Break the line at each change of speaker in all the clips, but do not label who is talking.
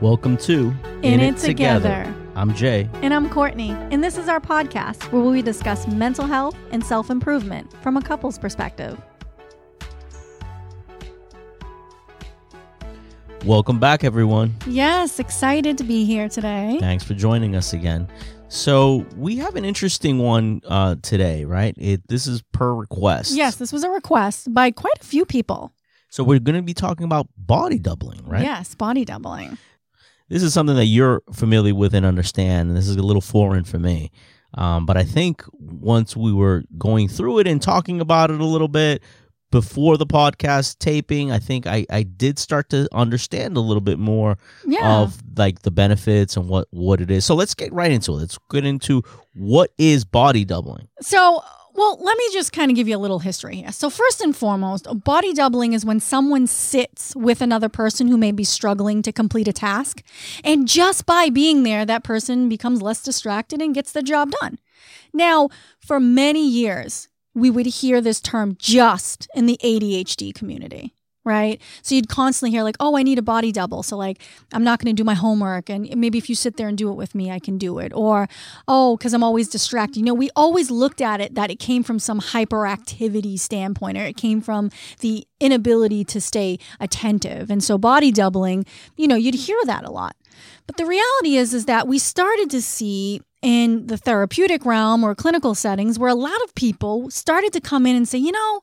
Welcome to
In, It Together.
I'm Jay.
And I'm Courtney, and this is our podcast where we discuss mental health and self improvement from a couple's perspective.
Welcome back, everyone.
Yes, excited to be here today.
Thanks for joining us again. So we have an interesting one uh, today, right? It this is per request.
Yes, this was a request by quite a few people.
So we're going to be talking about body doubling, right?
Yes, body doubling.
This is something that you're familiar with and understand, and this is a little foreign for me. Um, but I think once we were going through it and talking about it a little bit before the podcast taping, I think I, I did start to understand a little bit more
Yeah.
of like the benefits and what what it is. So let's get right into it. Let's get into what is body doubling.
So, well, let me just kind of give you a little history here. So, first and foremost, body doubling is when someone sits with another person who may be struggling to complete a task. And just by being there, that person becomes less distracted and gets the job done. Now, for many years, we would hear this term just in the ADHD community. Right. So you'd constantly hear, like, oh, I need a body double. So, like, I'm not going to do my homework. And maybe if you sit there and do it with me, I can do it. Or, oh, because I'm always distracted. You know, we always looked at it that it came from some hyperactivity standpoint or it came from the inability to stay attentive. And so body doubling, you know, you'd hear that a lot. But the reality is is that we started to see in the therapeutic realm or clinical settings where a lot of people started to come in and say, "You know,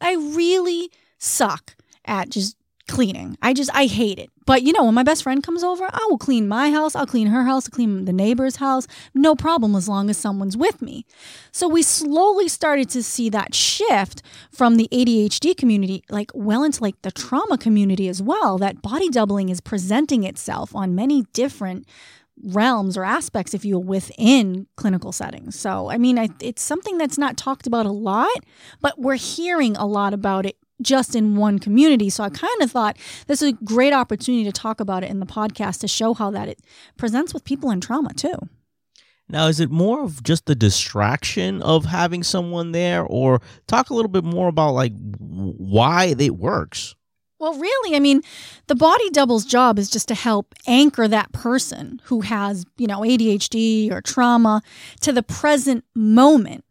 I really suck at just cleaning. I just I hate it. But you know, when my best friend comes over, I will clean my house, I'll clean her house, I'll clean the neighbor's house, no problem as long as someone's with me. So we slowly started to see that shift from the ADHD community like well into like the trauma community as well that body doubling is presenting itself on many different realms or aspects if you will within clinical settings. So I mean I, it's something that's not talked about a lot, but we're hearing a lot about it just in one community. So I kind of thought this is a great opportunity to talk about it in the podcast to show how that it presents with people in trauma too.
Now, is it more of just the distraction of having someone there, or talk a little bit more about like why it works?
Well, really, I mean, the body double's job is just to help anchor that person who has, you know, ADHD or trauma to the present moment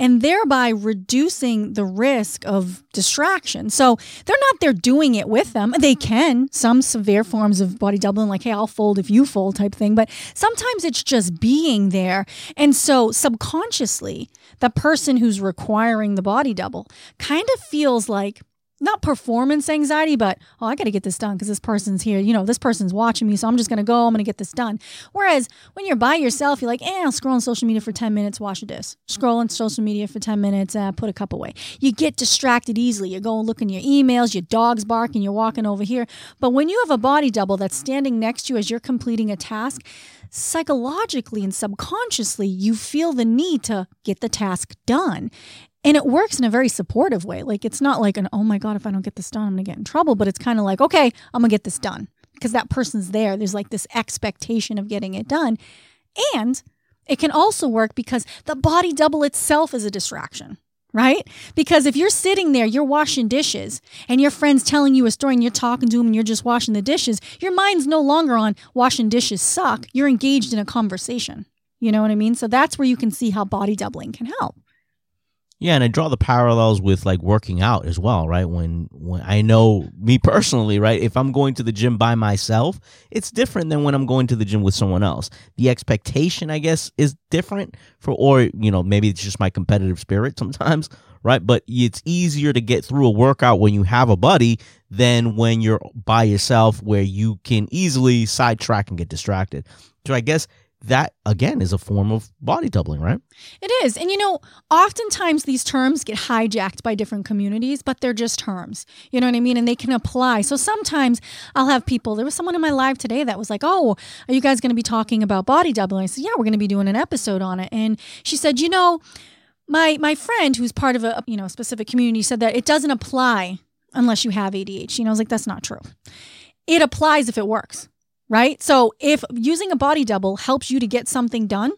and thereby reducing the risk of distraction. So they're not there doing it with them. They mm-hmm. can, some severe forms of body doubling, like, hey, I'll fold if you fold type thing. But sometimes it's just being there. And so subconsciously, the person who's requiring the body double kind of feels like, not performance anxiety, but oh, I got to get this done because this person's here. You know, this person's watching me, so I'm just to go. I'm to get this done. Whereas when you're by yourself, you're like, eh, I'll scroll on social media for 10 minutes, wash a dish. Scroll on social media for 10 minutes, uh, put a cup away. You get distracted easily. You go and look in your emails, your dog's barking, you're walking over here. But when you have a body double that's standing next to you as you're completing a task, psychologically and subconsciously, you feel the need to get the task done. And it works in a very supportive way. Like it's not like an, oh my God, if I don't get this done, I'm going to get in trouble. But it's kind of like, okay, I'm going to get this done because that person's there. There's like this expectation of getting it done. And it can also work because the body double itself is a distraction, right? Because if you're sitting there, you're washing dishes and your friend's telling you a story and you're talking to him and you're just washing the dishes, your mind's no longer on washing dishes suck. You're engaged in a conversation. You know what I mean? So that's where you can see how body doubling can help.
Yeah, and I draw the parallels with like working out as well, right? When when I know me personally, right? If I'm going to the gym by myself, it's different than when I'm going to the gym with someone else. The expectation, I guess, is different for or, you know, maybe it's just my competitive spirit sometimes, right? But it's easier to get through a workout when you have a buddy than when you're by yourself where you can easily sidetrack and get distracted. So I guess that again is a form of body doubling, right?
It is. And you know, oftentimes these terms get hijacked by different communities, but they're just terms. You know what I mean? And they can apply. So sometimes I'll have people, there was someone in my live today that was like, Oh, are you guys going to be talking about body doubling? I said, Yeah, we're going to be doing an episode on it. And she said, You know, my my friend who's part of a you know specific community said that it doesn't apply unless you have ADHD. And I was like, that's not true. It applies if it works right? So if using a body double helps you to get something done,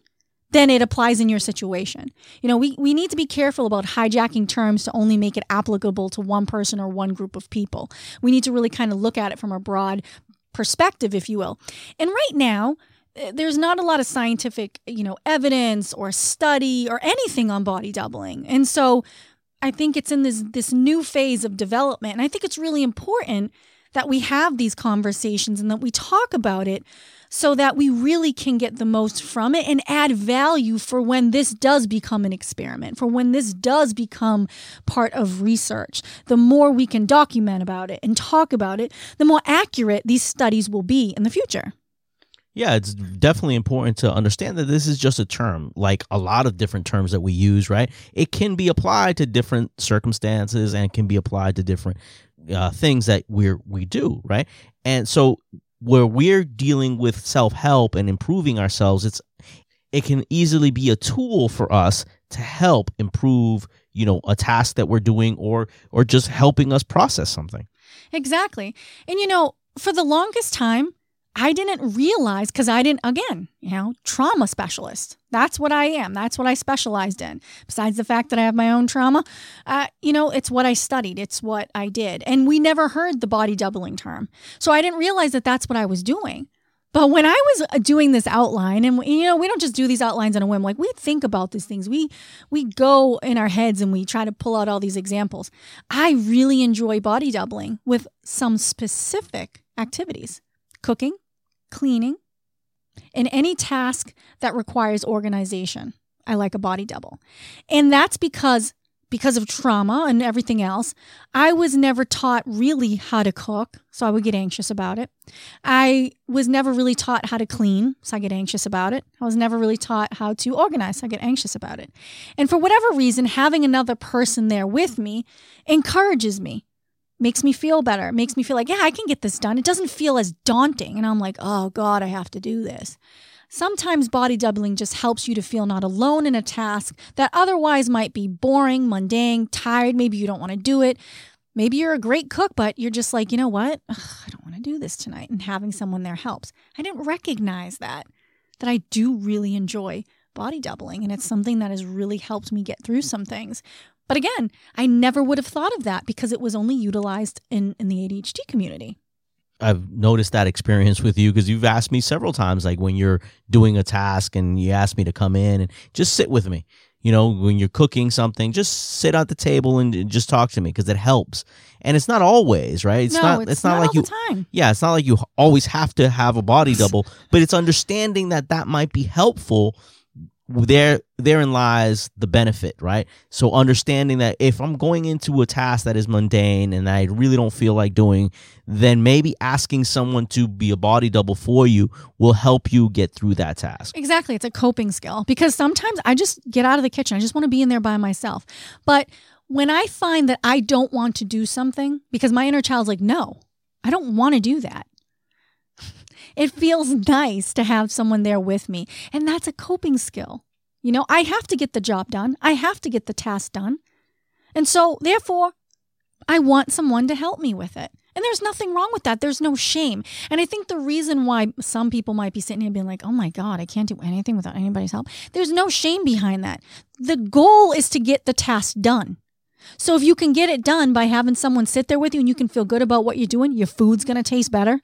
then it applies in your situation. You know, we, we need to be careful about hijacking terms to only make it applicable to one person or one group of people. We need to really kind of look at it from a broad perspective, if you will. And right now, eh, there's not a lot of scientific, you know, evidence or study or anything on body doubling. And so I think it's in this this new phase of development. And I think it's really important that we have these conversations and that we talk about it so that we really can get the most from it and add value for when this does become an experiment, for when this does become part of research. The more we can document about it and talk about it, the more accurate these studies will be in the future.
Yeah, it's definitely important to understand that this is just a term, like a lot of different terms that we use, right? It can be applied to different circumstances and can be applied to different uh, things that we're we do, right? And so where we're dealing with self-help and improving ourselves it's it can easily be a tool for us to help improve you know a task that we're doing or or just helping us process something
exactly and you know for the longest time I didn't realize because I didn't, again, you know, trauma specialist. That's what I am. That's what I specialized in. Besides the fact that I have my own trauma, uh, you know, it's what I studied, it's what I did. And we never heard the body doubling term. So I didn't realize that that's what I was doing. But when I was uh, doing this outline, and you know, we don't just do these outlines on a whim. Like we think about these things. We we go in our heads and we try to pull out all these examples. I really enjoy body doubling with some specific activities: cooking, cleaning, and any task that requires organization. I like a body double. And that's because because of trauma and everything else, I was never taught really how to cook, so I would get anxious about it. I was never really taught how to clean, so I get anxious about it. I was never really taught how to organize, so I get anxious about it. And for whatever reason, having another person there with me encourages me makes me feel better, makes me feel like, yeah, I can get this done. It doesn't feel as daunting. And I'm like, oh God, I have to do this. Sometimes body doubling just helps you to feel not alone in a task that otherwise might be boring, mundane, tired. Maybe you don't want to do it. Maybe you're a great cook, but you're just like, you know what? Ugh, I don't want to do this tonight. And having someone there helps. I didn't recognize that, that I do really enjoy body doubling. And it's something that has really helped me get through some things. But again, I never would have thought of that because it was only utilized in, in the ADHD community.
I've noticed that experience with you because you've asked me several times, like when you're doing a task and you ask me to come in and just sit with me. You know, when you're cooking something, just sit at the table and just talk to me because it helps. And it's not always right.
It's no, not. It's, it's not, not, like you. Time.
Yeah, it's not like you always have to have a body double, but it's understanding that that might be helpful there therein lies the benefit right? So understanding that if i'm going into a task that is mundane and i really don't feel like doing then maybe asking someone to be a body double for you will help you get through that task.
Exactly. It's a coping skill. Because sometimes i just get out of the kitchen. I just want to be in there by myself. But when i find that i don't want to do something because my inner child's like no i don't want to do that it feels nice to have someone there with me. And that's a coping skill. You know, I have to get the job done, I have to get the task done. And so, therefore, I want someone to help me with it. And there's nothing wrong with that. There's no shame. And I think the reason why some people might be sitting here being like, oh my God, I can't do anything without anybody's help, there's no shame behind that. The goal is to get the task done. So if you can get it done by having someone sit there with you and you can feel good about what you're doing, your food's going to taste better.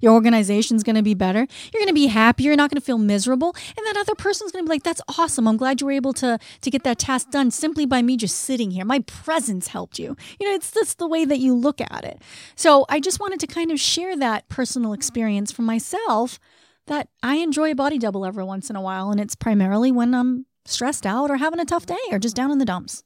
Your organization's going to be better. You're going to be happier. You're not going to feel miserable. And that other person's going to be like, that's awesome. I'm glad you were able to, to get that task done simply by me just sitting here. My presence helped you. You know, it's just the way that you look at it. So I just wanted to kind of share that personal experience for myself that I enjoy a body double every once in a while. And it's primarily when I'm stressed out or having a tough day or just down in the dumps.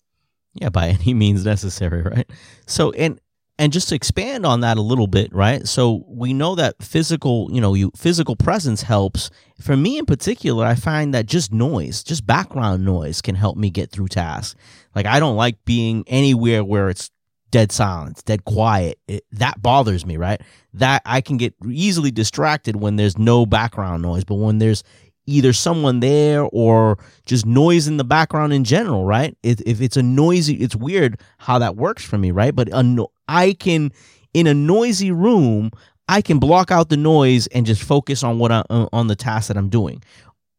Yeah, by any means necessary, right? So, and and just to expand on that a little bit right? So we know that physical you know you physical presence helps. For me in particular i find that just noise just background noise can help me get through tasks. Like i don't like being anywhere where it's dead silence dead quiet. It, that bothers me right? That i can get easily distracted when there's no background noise but when there's either someone there or just noise in the background in general, right? If, if it's a noisy, it's weird how that works for me, right? But I can, in a noisy room, I can block out the noise and just focus on what I, uh, on the task that I'm doing.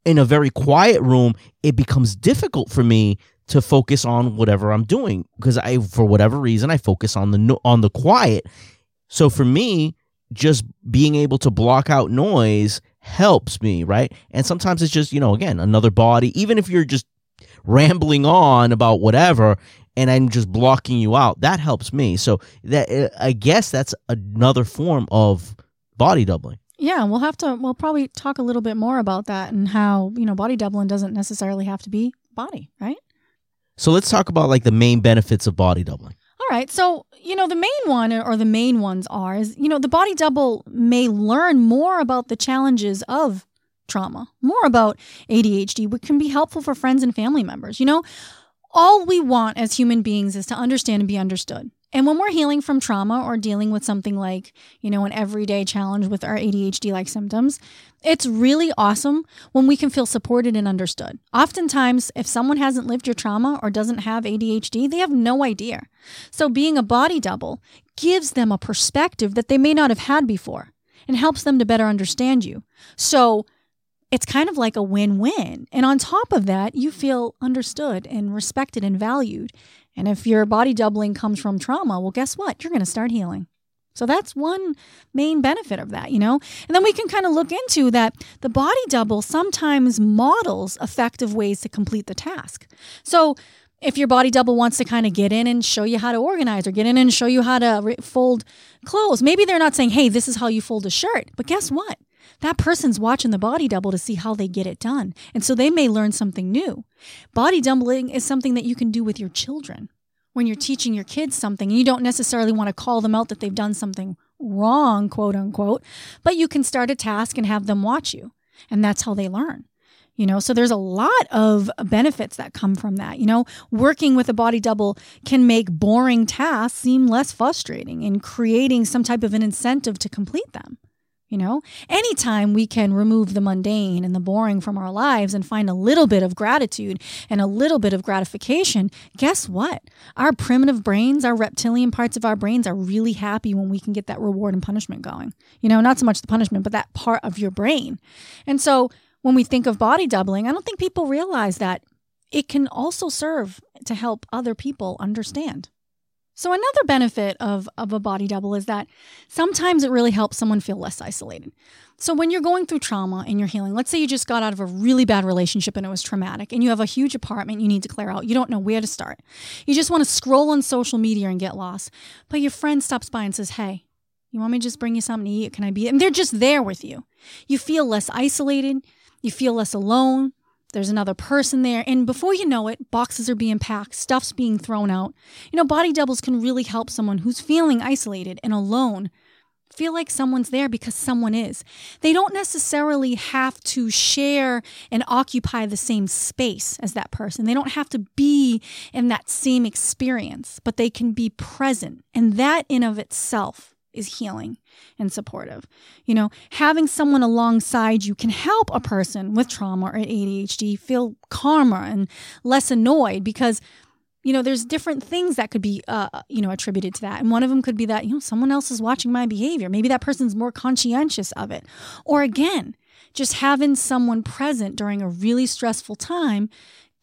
In a very quiet room, it becomes difficult for me to focus on whatever I'm doing because I, for whatever reason, I focus on the on the quiet. So for me, just being able to block out noise helps me, right? And sometimes it's just, you know, again, another body, even if you're just rambling on about whatever and I'm just blocking you out, that helps me. So that uh, I guess that's another form of body doubling.
Yeah, we'll have to we'll probably talk a little bit more about that and how, you know, body doubling doesn't necessarily have to be body, right?
So let's talk about like the main benefits of body doubling.
Right. So, you know, the main one or the main ones are is, you know, the body double may learn more about the challenges of trauma, more about ADHD, which can be helpful for friends and family members. You know, all we want as human beings is to understand and be understood. And when we're healing from trauma or dealing with something like, you know, an everyday challenge with our ADHD like symptoms, it's really awesome when we can feel supported and understood. Oftentimes, if someone hasn't lived your trauma or doesn't have ADHD, they have no idea. So being a body double gives them a perspective that they may not have had before and helps them to better understand you. So it's kind of like a win win. And on top of that, you feel understood and respected and valued. And if your body doubling comes from trauma, well, guess what? You're going to start healing. So that's one main benefit of that, you know? And then we can kind of look into that the body double sometimes models effective ways to complete the task. So if your body double wants to kind of get in and show you how to organize or get in and show you how to fold clothes, maybe they're not saying, hey, this is how you fold a shirt. But guess what? That person's watching the body double to see how they get it done. And so they may learn something new. Body doubling is something that you can do with your children. When you're teaching your kids something, you don't necessarily want to call them out that they've done something wrong, quote unquote, but you can start a task and have them watch you. And that's how they learn. You know, so there's a lot of benefits that come from that. You know, working with a body double can make boring tasks seem less frustrating and creating some type of an incentive to complete them. You know, anytime we can remove the mundane and the boring from our lives and find a little bit of gratitude and a little bit of gratification, guess what? Our primitive brains, our reptilian parts of our brains are really happy when we can get that reward and punishment going. You know, not so much the punishment, but that part of your brain. And so when we think of body doubling, I don't think people realize that it can also serve to help other people understand. So another benefit of, of a body double is that sometimes it really helps someone feel less isolated. So when you're going through trauma and you're healing, let's say you just got out of a really bad relationship and it was traumatic and you have a huge apartment you need to clear out. You don't know where to start. You just want to scroll on social media and get lost. But your friend stops by and says, Hey, you want me to just bring you something to eat? Can I be? And they're just there with you. You feel less isolated. You feel less alone. There's another person there. And before you know it, boxes are being packed, stuff's being thrown out. You know, body doubles can really help someone who's feeling isolated and alone feel like someone's there because someone is. They don't necessarily have to share and occupy the same space as that person. They don't have to be in that same experience, but they can be present. And that in of itself is healing and supportive. You know, having someone alongside you can help a person with trauma or ADHD feel calmer and less annoyed because you know there's different things that could be uh, you know attributed to that. And one of them could be that you know someone else is watching my behavior. Maybe that person's more conscientious of it. Or again just having someone present during a really stressful time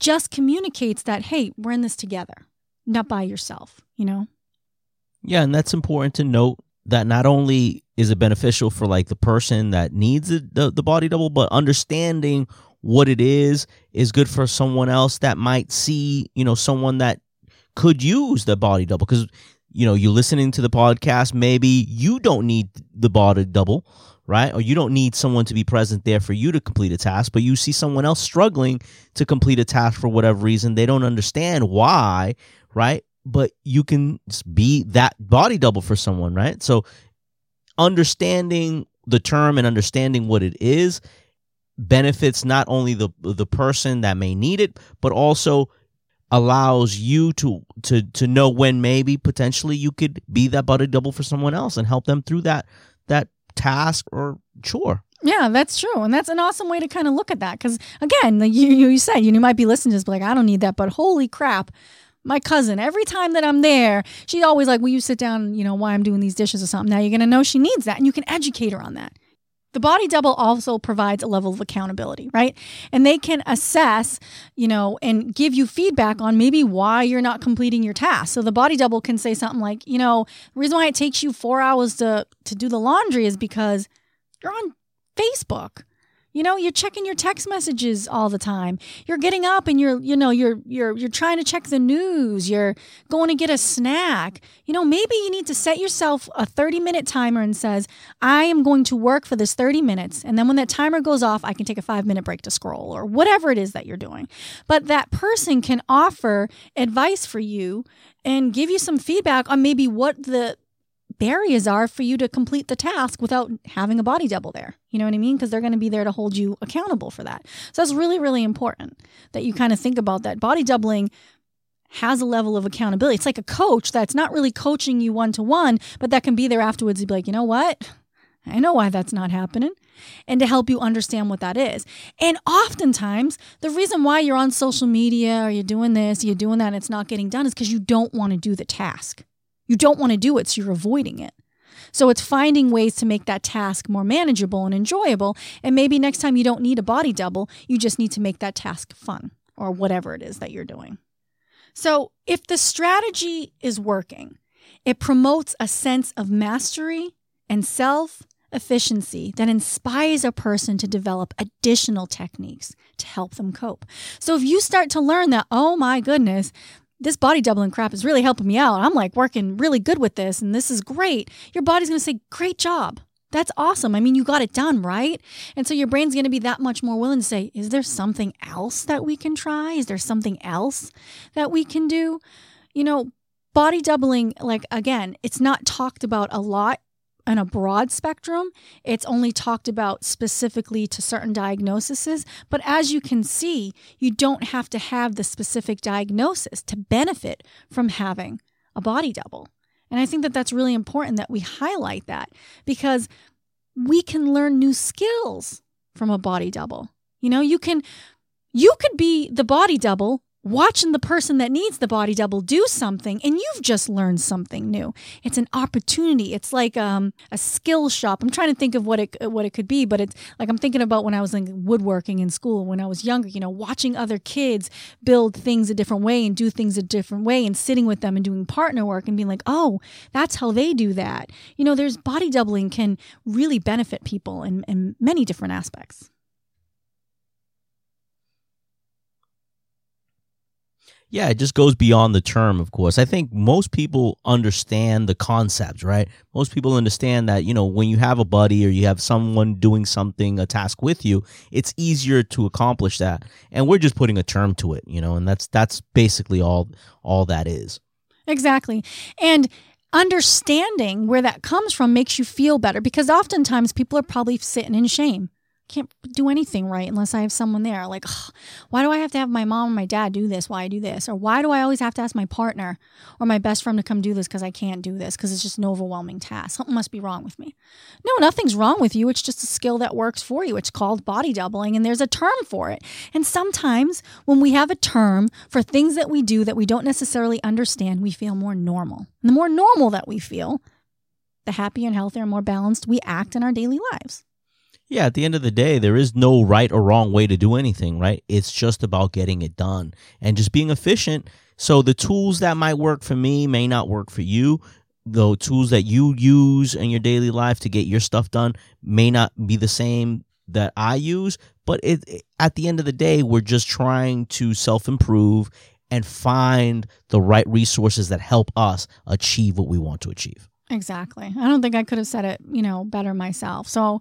just communicates that hey we're in this together not by yourself you know?
Yeah and that's important to note that not only is it beneficial for like the person that needs it, the, the body double, but understanding what it is is good for someone else that might see, you know, someone that could use the body double because you know, you're listening to the podcast, maybe you don't need the body double, right? Or you don't need someone to be present there for you to complete a task, but you see someone else struggling to complete a task for whatever reason. They don't understand why, right? But you can be that body double for someone, right? So understanding the term and understanding what it is benefits not only the the person that may need it, but also allows you to to to know when maybe potentially you could be that body double for someone else and help them through that that task or chore.
Yeah, that's true, and that's an awesome way to kind of look at that. Because again, like you you said, you might be listening to this, like I don't need that, but holy crap, my cousin, every time that I'm there, she's always like, Will you sit down, you know, while I'm doing these dishes or something? Now you're going to know she needs that and you can educate her on that. the body double also provides a level of accountability, right? And they can assess, you know, and give you feedback on maybe why you're not completing your task. So the body double can say something like, you know, the reason why it takes you four hours to to do the laundry is because you're on Facebook you know, you're checking your text messages all the time. You're getting up and you're, you know, you're you're you're trying to check the news. You're going to get a snack. You know, maybe you need to set yourself a 30-minute timer and says, "I am going to work for this 30 minutes." And then when that timer goes off, I can take a 5-minute break to scroll or whatever it is that you're doing. But that person can offer advice for you and give you some feedback on maybe what the barriers are for you to complete the task without having a body double there. You know what I mean? Because they're going to be there to hold you accountable for that. So that's really, really important that you kind of think about that. Body doubling has a level of accountability. It's like a coach that's not really coaching you one to one, but that can be there afterwards and be like, you know what? I know why that's not happening. And to help you understand what that is. And oftentimes, the reason why you're on social media or you're doing this, you're doing that, and it's not getting done is because you don't want to do the task. You don't want to do it, so you're avoiding it. So it's finding ways to make that task more manageable and enjoyable. And maybe next time you don't need a body double, you just need to make that task fun or whatever it is that you're doing. So if the strategy is working, it promotes a sense of mastery and self efficiency that inspires a person to develop additional techniques to help them cope. So if you start to learn that, oh my goodness, this body doubling crap is really helping me out. I'm like working really good with this and this is great. Your body's going to say, Great job. That's awesome. I mean, you got it done, right? And so your brain's going to be that much more willing to say, Is there something else that we can try? Is there something else that we can do? You know, body doubling, like again, it's not talked about a lot in a broad spectrum. It's only talked about specifically to certain diagnoses. But as you can see, you don't have to have the specific diagnosis to benefit from having a body double. And I think that that's really important that we highlight that because we can learn new skills from a body double. You know, you can you could be the body double watching the person that needs the body double do something and you've just learned something new. It's an opportunity. It's like um, a skill shop. I'm trying to think of what it what it could be but it's like i'm thinking about when i was in woodworking in school when i was younger you know watching other kids build things a different way and do things a different way and sitting with them and doing partner work and being like oh that's how they do that. You know there's body doubling can really benefit people in, in many different aspects
Yeah, it just goes beyond the term, of course. I think most people understand the concept, right? Most people understand that, you know, when you have a buddy or you have someone doing something, a task with you, it's easier to accomplish that. And we're just putting a term to it, you know, and that's that's basically all all that is.
Exactly. And understanding where that comes from makes you feel better because oftentimes people are probably sitting in shame can't do anything right unless I have someone there. Like, ugh, why do I have to have my mom or my dad do this while I do this? Or why do I always have to ask my partner or my best friend to come do this because I can't do this because it's just an overwhelming task? Something must be wrong with me. No, nothing's wrong with you. It's just a skill that works for you. It's called body doubling, and there's a term for it. And sometimes when we have a term for things that we do that we don't necessarily understand, we feel more normal. And the more normal that we feel, the happier and healthier and more balanced we act in our daily lives.
Yeah, at the end of the day, there is no right or wrong way to do anything, right? It's just about getting it done and just being efficient. So the tools that might work for me may not work for you. The tools that you use in your daily life to get your stuff done may not be the same that I use, but it, at the end of the day, we're just trying to self improve and find the right resources that help us achieve what we want to achieve.
Exactly. I don't think I could have said it, you know, better myself. So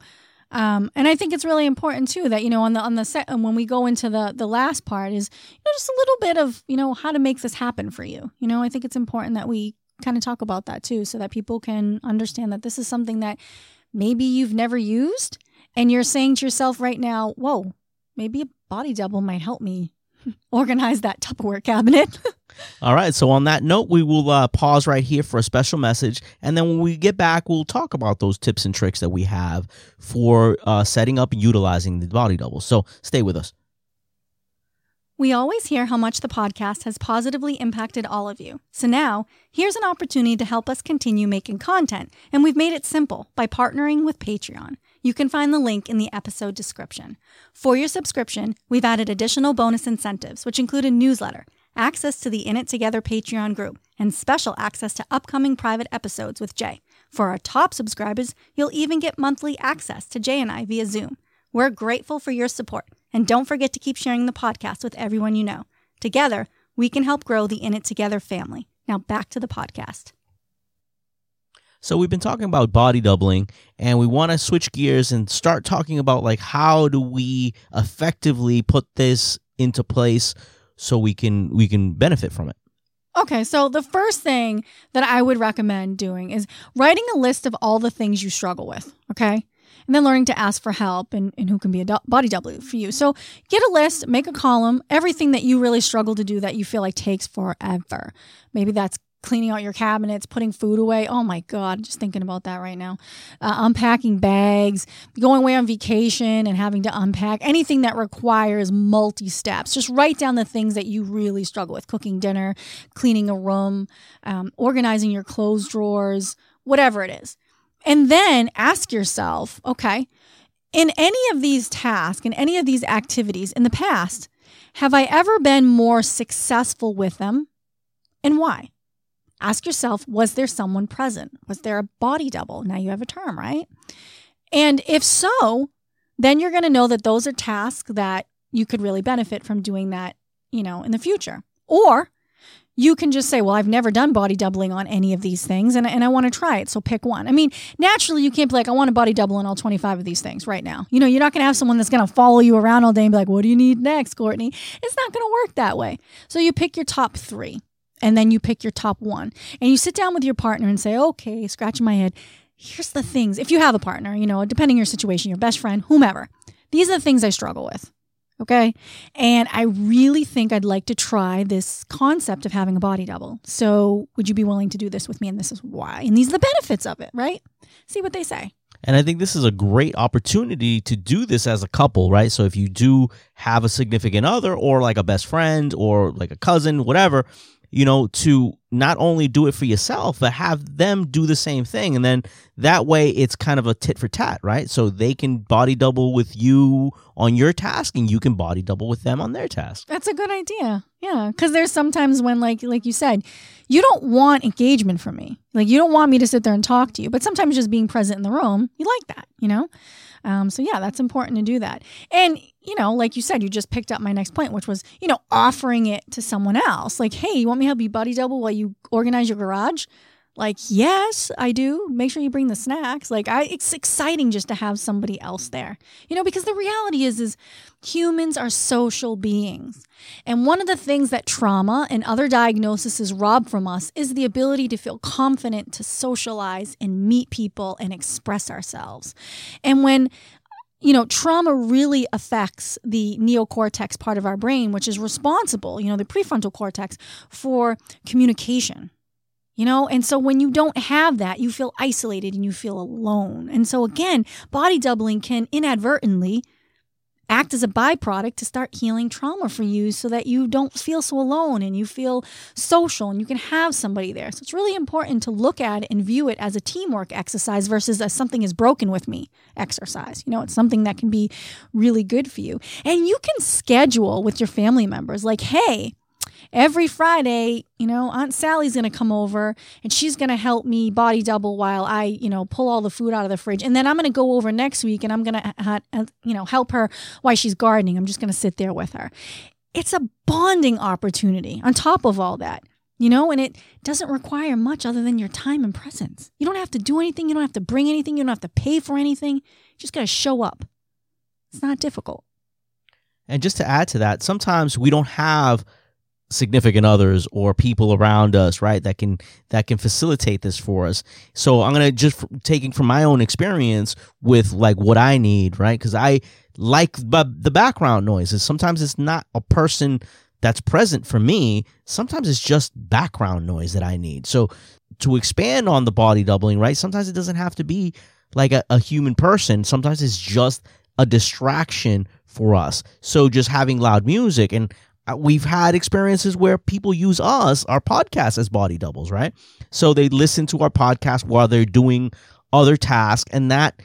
um, and I think it's really important too that you know on the on the set when we go into the the last part is you know just a little bit of you know how to make this happen for you. You know I think it's important that we kind of talk about that too so that people can understand that this is something that maybe you've never used and you're saying to yourself right now, "Whoa, maybe a body double might help me organize that Tupperware cabinet."
All right. So on that note, we will uh, pause right here for a special message, and then when we get back, we'll talk about those tips and tricks that we have for uh, setting up and utilizing the body double. So stay with us.
We always hear how much the podcast has positively impacted all of you. So now, here's an opportunity to help us continue making content, and we've made it simple by partnering with Patreon. You can find the link in the episode description. For your subscription, we've added additional bonus incentives, which include a newsletter, access to the In It Together Patreon group, and special access to upcoming private episodes with Jay. For our top subscribers, you'll even get monthly access to Jay and I via Zoom. We're grateful for your support, and don't forget to keep sharing the podcast with everyone you know. Together, we can help grow the In It Together family. Now back to the podcast.
So we've been talking about body doubling and we want to switch gears and start talking about like how do we effectively put this into place so we can we can benefit from it.
Okay, so the first thing that I would recommend doing is writing a list of all the things you struggle with, okay? And then learning to ask for help and, and who can be a do- body double for you. So get a list, make a column, everything that you really struggle to do that you feel like takes forever. Maybe that's cleaning out your cabinets, putting food away. Oh my God, just thinking about that right now. Uh, unpacking bags, going away on vacation and having to unpack anything that requires multi steps. Just write down the things that you really struggle with cooking dinner, cleaning a room, um, organizing your clothes drawers, whatever it is. And then ask yourself, okay, in any of these tasks, in any of these activities in the past, have I ever been more successful with them? And why? Ask yourself, was there someone present? Was there a body double? Now you have a term, right? And if so, then you're going to know that those are tasks that you could really benefit from doing that, you know, in the future. Or you can just say, well, I've never done body doubling on any of these things and, and I want to try it. So pick one. I mean, naturally, you can't be like, I want a body double on all 25 of these things right now. You know, you're not going to have someone that's going to follow you around all day and be like, what do you need next, Courtney? It's not going to work that way. So you pick your top three and then you pick your top one. And you sit down with your partner and say okay scratching my head. Here's the things. If you have a partner you know depending your situation your best friend whomever these are the things i struggle with okay? And i really think i'd like to try this concept of having a body double. So would you be willing to do this with me? And this is why. And these are the benefits of it right? See what they say.
And I think this is a great opportunity to do this as a couple, right? So if you do have a significant other or like a best friend or like a cousin, whatever, you know, to not only do it for yourself, but have them do the same thing. And then that way it's kind of a tit for tat, right? So they can body double with you on your task and you can body double with them on their task.
That's a good idea. Yeah. Cause there's sometimes when like like you said, you don't want engagement from me. Like you don't want me to sit there and talk to you. But sometimes just being present in the room, you like that, you know? Um, so yeah, that's important to do that. And you know, like you said, you just picked up my next point, which was, you know, offering it to someone else. Like, hey, you want me to help you body double while you organize your garage? Like, yes, I do. Make sure you bring the snacks. Like, I it's exciting just to have somebody else there. You know, because the reality is is humans are social beings. And one of the things that trauma and other diagnoses rob from us is the ability to feel confident to socialize and meet people and express ourselves. And when you know, trauma really affects the neocortex part of our brain, which is responsible, you know, the prefrontal cortex for communication you know? And so when you don't have that you feel isolated and you feel alone. And so again body doubling can inadvertently act as a byproduct to start healing trauma for you so that you don't feel so alone and you feel social and you can have somebody there. So it's really important to look at and view it as a teamwork exercise versus as something is broken with me exercise. You know it's something that can be really good for you. And you can schedule with your family members like hey every Friday, you know, Aunt Sally's going to come over and she's going to help me body double while I, you know, pull all the food out of the fridge. And then I'm going to go over next week and I'm going to, uh, you know, help her while she's gardening. I'm just going to sit there with her. It's a bonding opportunity on top of all that. You know, and it doesn't require much other than your time and presence. You don't have to do anything. You don't have to bring anything. You don't have to pay for anything. You just got to show up. It's not difficult.
And just to add to that, sometimes we don't have significant others or people around us right that can that can facilitate this for us. So i'm gonna just taking from my own experience with like what i need right? Because i like the background noises sometimes it's not a person that's present for me. Sometimes it's just background noise that i need. So to expand on the body doubling right sometimes it doesn't have to be like a, a human person. Sometimes it's just a distraction for us. So just having loud music and Uh, we've had experiences where people use us, our podcast, as body doubles, right? So they listen to our podcast while they're doing other tasks, and that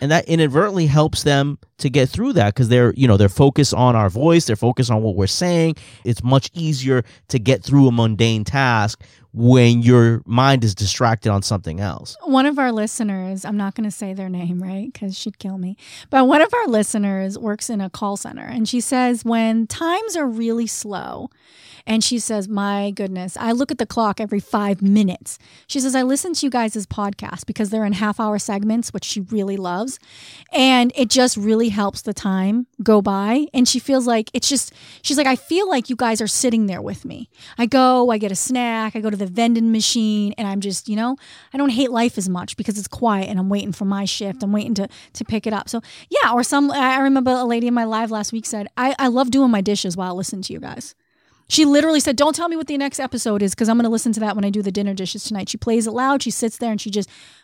and that inadvertently helps them to get through that because they're you know they're focused on our voice they're focused on what we're saying it's much easier to get through a mundane task when your mind is distracted on something else
One of our listeners, I'm not going to say their name, right? Because she'd kill me. But one of our listeners works in a call center and she says when times are really slow, and she says, My goodness, I look at the clock every five minutes. She says, I listen to you guys' podcast because they're in half hour segments, which she really loves. And it just really helps the time go by. And she feels like it's just, she's like, I feel like you guys are sitting there with me. I go, I get a snack, I go to the vending machine, and I'm just, you know, I don't hate life as much because it's quiet and I'm waiting for my shift. I'm waiting to to pick it up. So yeah, or some I remember a lady in my live last week said, I, I love doing my dishes while I listen to you guys. She literally said, Don't tell me what the next episode is because I'm going to listen to that when I do the dinner dishes tonight. She plays it loud. She sits there and she just, just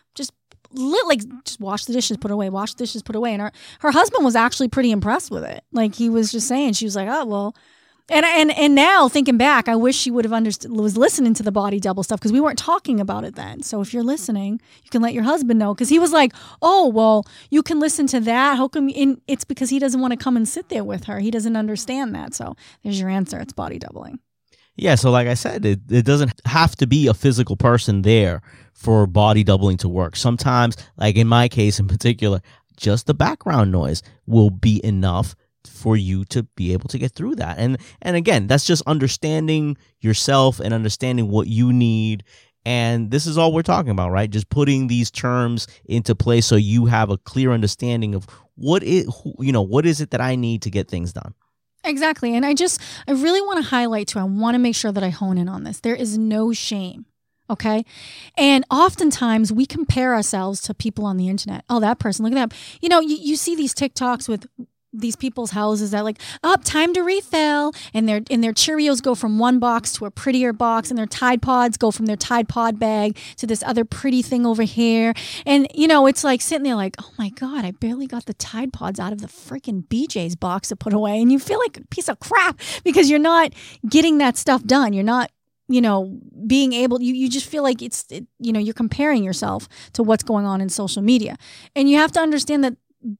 lit, like, just wash the dishes, put away, wash the dishes, put away. And her, her husband was actually pretty impressed with it. Like, he was just saying, she was like, Oh, well, and and and now thinking back, I wish she would have understood was listening to the body double stuff because we weren't talking about it then. So if you're listening, you can let your husband know because he was like, "Oh, well, you can listen to that. How come?" In, it's because he doesn't want to come and sit there with her. He doesn't understand that. So there's your answer. It's body doubling.
Yeah, so like I said, it, it doesn't have to be a physical person there for body doubling to work. Sometimes, like in my case in particular, just the background noise will be enough for you to be able to get through that. And and again, that's just understanding yourself and understanding what you need. And this is all we're talking about, right? Just putting these terms into place so you have a clear understanding of what it you know, what is it that I need to get things done.
Exactly. And I just, I really want to highlight too, I want to make sure that I hone in on this. There is no shame. Okay. And oftentimes we compare ourselves to people on the internet. Oh, that person, look at that. You know, you, you see these TikToks with these people's houses that like up oh, time to refill. And their and their cheerios go from one box to a prettier box and their tide pods go from their tide pod bag to this other pretty thing over here. And you know it's like sitting there like oh my god i barely got the tide pods out of the freaking bj's box to put away. And you feel like a piece of crap because you're not getting that stuff done. You're not you know being able you, you just feel like it's it, you know you're comparing yourself to what's going on in social media. And you have to understand that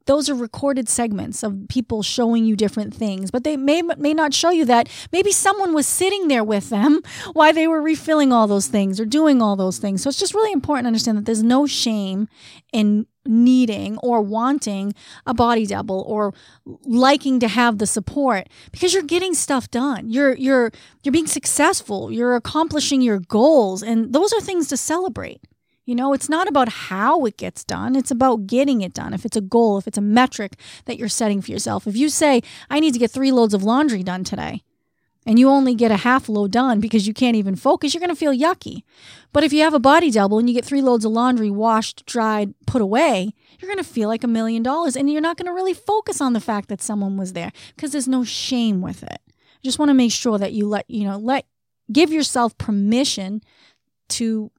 those are recorded segments of people showing you different things but they may may not show you that. Maybe someone was sitting there with them while they were refilling all those things or doing all those things. So it's just really important to understand that there's no shame in needing or wanting a body double or liking to have the support because you're getting stuff done. You're you're you're being successful. You're accomplishing your goals. And those are things to celebrate you know, it's not about how it gets done, it's about getting it done. If it's a goal, if it's a metric that you're setting for yourself. If you say, I need to get three loads of laundry done today, and you only get a half load done because you can't even focus, you're going to feel yucky. But if you have a body double and you get three loads of laundry washed, dried, put away, you're going to feel like a million dollars and you're not going to really focus on the fact that someone was there because there's no shame with it. I just want to make sure that you let, you know, let give yourself permission to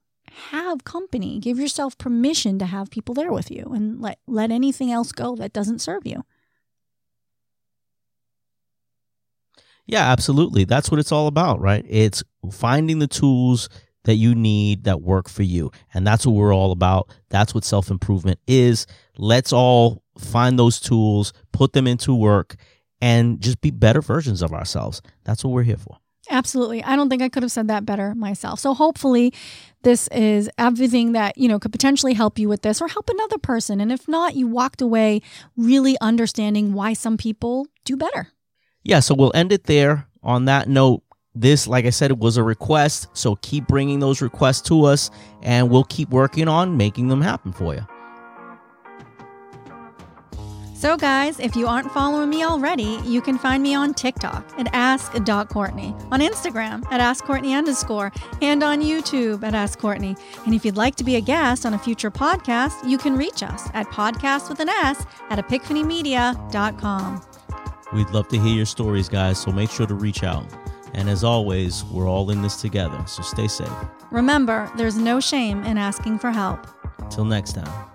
have company. Give yourself permission to have people there with you and let let anything else go that doesn't serve you.
Yeah, absolutely. That's what it's all about, right? It's finding the tools that you need that work for you. And that's what we're all about. That's what self improvement is. Let's all find those tools, put them into work, and just be better versions of ourselves. That's what we're here for.
Absolutely. I don't think I could have said that better myself. So hopefully this is everything that, you know, could potentially help you with this or help another person. And if not, you walked away really understanding why some people do better.
Yeah, so we'll end it there. On that note, this, like I said, it was a request. So keep bringing those requests to us and we'll keep working on making them happen for you.
So, guys, if you aren't following me already, you can find me on TikTok at ask.courtney, on Instagram at askcourtney underscore, and on YouTube at Ask Courtney. And if you'd like to be a guest on a future podcast, you can reach us at podcast with an S at epiphanymedia.com.
We'd love to hear your stories, guys, so make sure to reach out. And as always, we're all in this together, so stay safe.
Remember, there's no shame in asking for help.
Till next time.